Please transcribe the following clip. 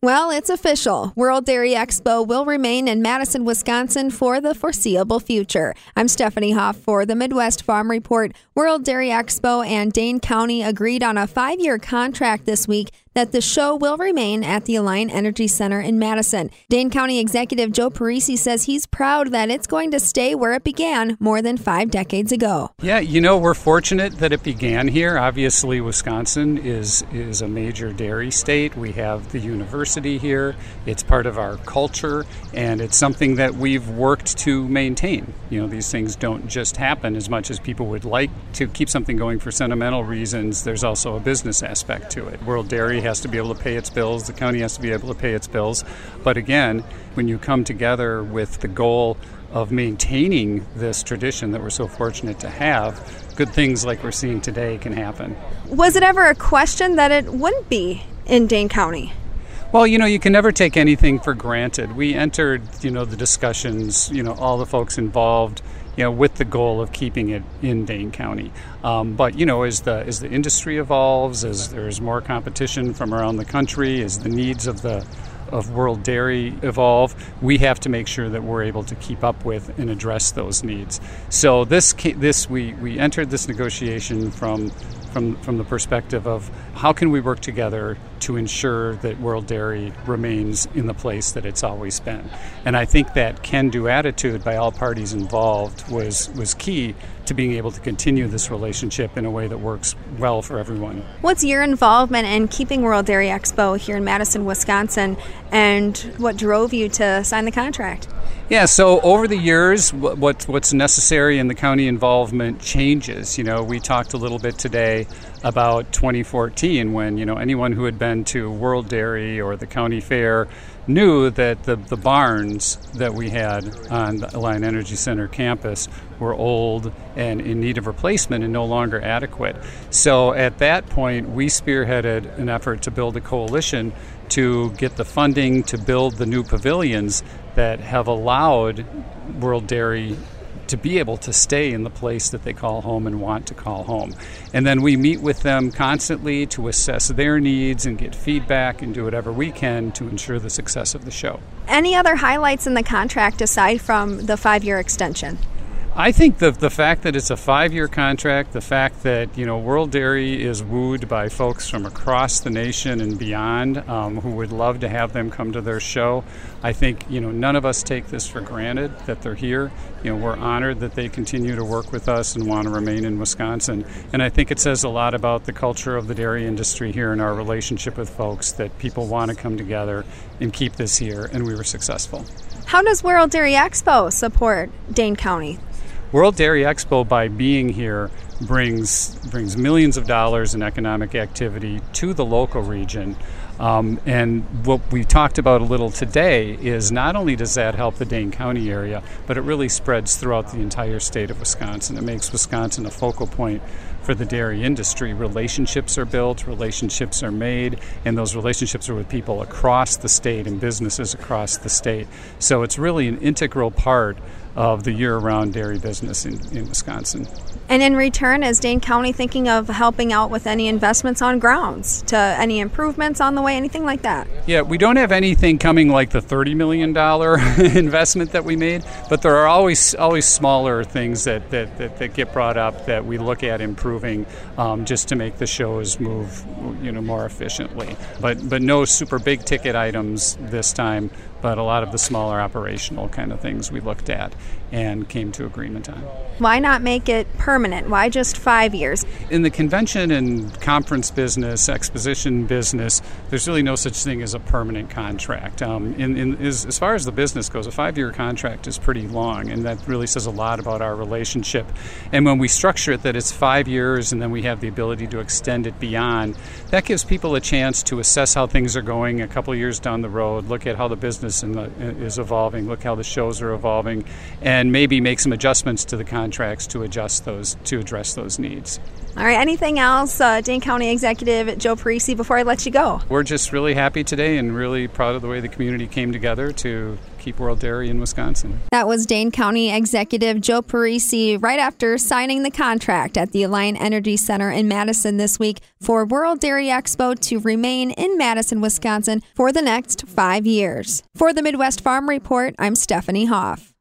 Well, it's official. World Dairy Expo will remain in Madison, Wisconsin for the foreseeable future. I'm Stephanie Hoff for the Midwest Farm Report. World Dairy Expo and Dane County agreed on a five year contract this week that the show will remain at the Alliant Energy Center in Madison. Dane County Executive Joe Parisi says he's proud that it's going to stay where it began more than five decades ago. Yeah, you know, we're fortunate that it began here. Obviously, Wisconsin is, is a major dairy state. We have the university here, it's part of our culture, and it's something that we've worked to maintain. You know, these things don't just happen as much as people would like to keep something going for sentimental reasons. There's also a business aspect to it. World Dairy has to be able to pay its bills, the county has to be able to pay its bills. But again, when you come together with the goal of maintaining this tradition that we're so fortunate to have, good things like we're seeing today can happen. Was it ever a question that it wouldn't be in Dane County? Well, you know, you can never take anything for granted. We entered, you know, the discussions, you know, all the folks involved you know, with the goal of keeping it in Dane County. Um, but you know, as the as the industry evolves, as there's more competition from around the country, as the needs of the of world dairy evolve, we have to make sure that we're able to keep up with and address those needs. So this this we we entered this negotiation from from from the perspective of how can we work together to ensure that World Dairy remains in the place that it's always been. And I think that can do attitude by all parties involved was was key to being able to continue this relationship in a way that works well for everyone. What's your involvement in keeping World Dairy Expo here in Madison, Wisconsin, and what drove you to sign the contract? Yeah, so over the years, what, what's necessary in the county involvement changes. You know, we talked a little bit today about 2014 when, you know, anyone who had been to World Dairy or the county fair knew that the, the barns that we had on the Alliant Energy Center campus were old and in need of replacement and no longer adequate. So at that point, we spearheaded an effort to build a coalition to get the funding to build the new pavilions that have allowed World Dairy to be able to stay in the place that they call home and want to call home. And then we meet with them constantly to assess their needs and get feedback and do whatever we can to ensure the success of the show. Any other highlights in the contract aside from the five year extension? I think the the fact that it's a five year contract, the fact that you know World Dairy is wooed by folks from across the nation and beyond um, who would love to have them come to their show. I think you know none of us take this for granted that they're here. You know we're honored that they continue to work with us and want to remain in Wisconsin. And I think it says a lot about the culture of the dairy industry here and our relationship with folks that people want to come together and keep this here. And we were successful. How does World Dairy Expo support Dane County? World Dairy Expo, by being here, brings brings millions of dollars in economic activity to the local region. Um, and what we talked about a little today is not only does that help the Dane County area, but it really spreads throughout the entire state of Wisconsin. It makes Wisconsin a focal point for the dairy industry. Relationships are built, relationships are made, and those relationships are with people across the state and businesses across the state. So it's really an integral part of the year round dairy business in, in Wisconsin. And in return, is Dane County thinking of helping out with any investments on grounds, to any improvements on the way, anything like that? Yeah, we don't have anything coming like the $30 million investment that we made, but there are always always smaller things that, that, that, that get brought up that we look at improving um, just to make the shows move you know, more efficiently. But, but no super big ticket items this time but a lot of the smaller operational kind of things we looked at and came to agreement on. Why not make it permanent? Why just five years? In the convention and conference business, exposition business, there's really no such thing as a permanent contract. Um, in, in, as, as far as the business goes, a five year contract is pretty long, and that really says a lot about our relationship. And when we structure it that it's five years and then we have the ability to extend it beyond, that gives people a chance to assess how things are going a couple years down the road, look at how the business the, is evolving, look how the shows are evolving, and maybe make some adjustments to the contracts to adjust those to address those needs. All right. Anything else, uh, Dane County Executive Joe Parisi, before I let you go? We're just really happy today and really proud of the way the community came together to keep World Dairy in Wisconsin. That was Dane County Executive Joe Parisi right after signing the contract at the Alliant Energy Center in Madison this week for World Dairy Expo to remain in Madison, Wisconsin for the next five years. For the Midwest Farm Report, I'm Stephanie Hoff.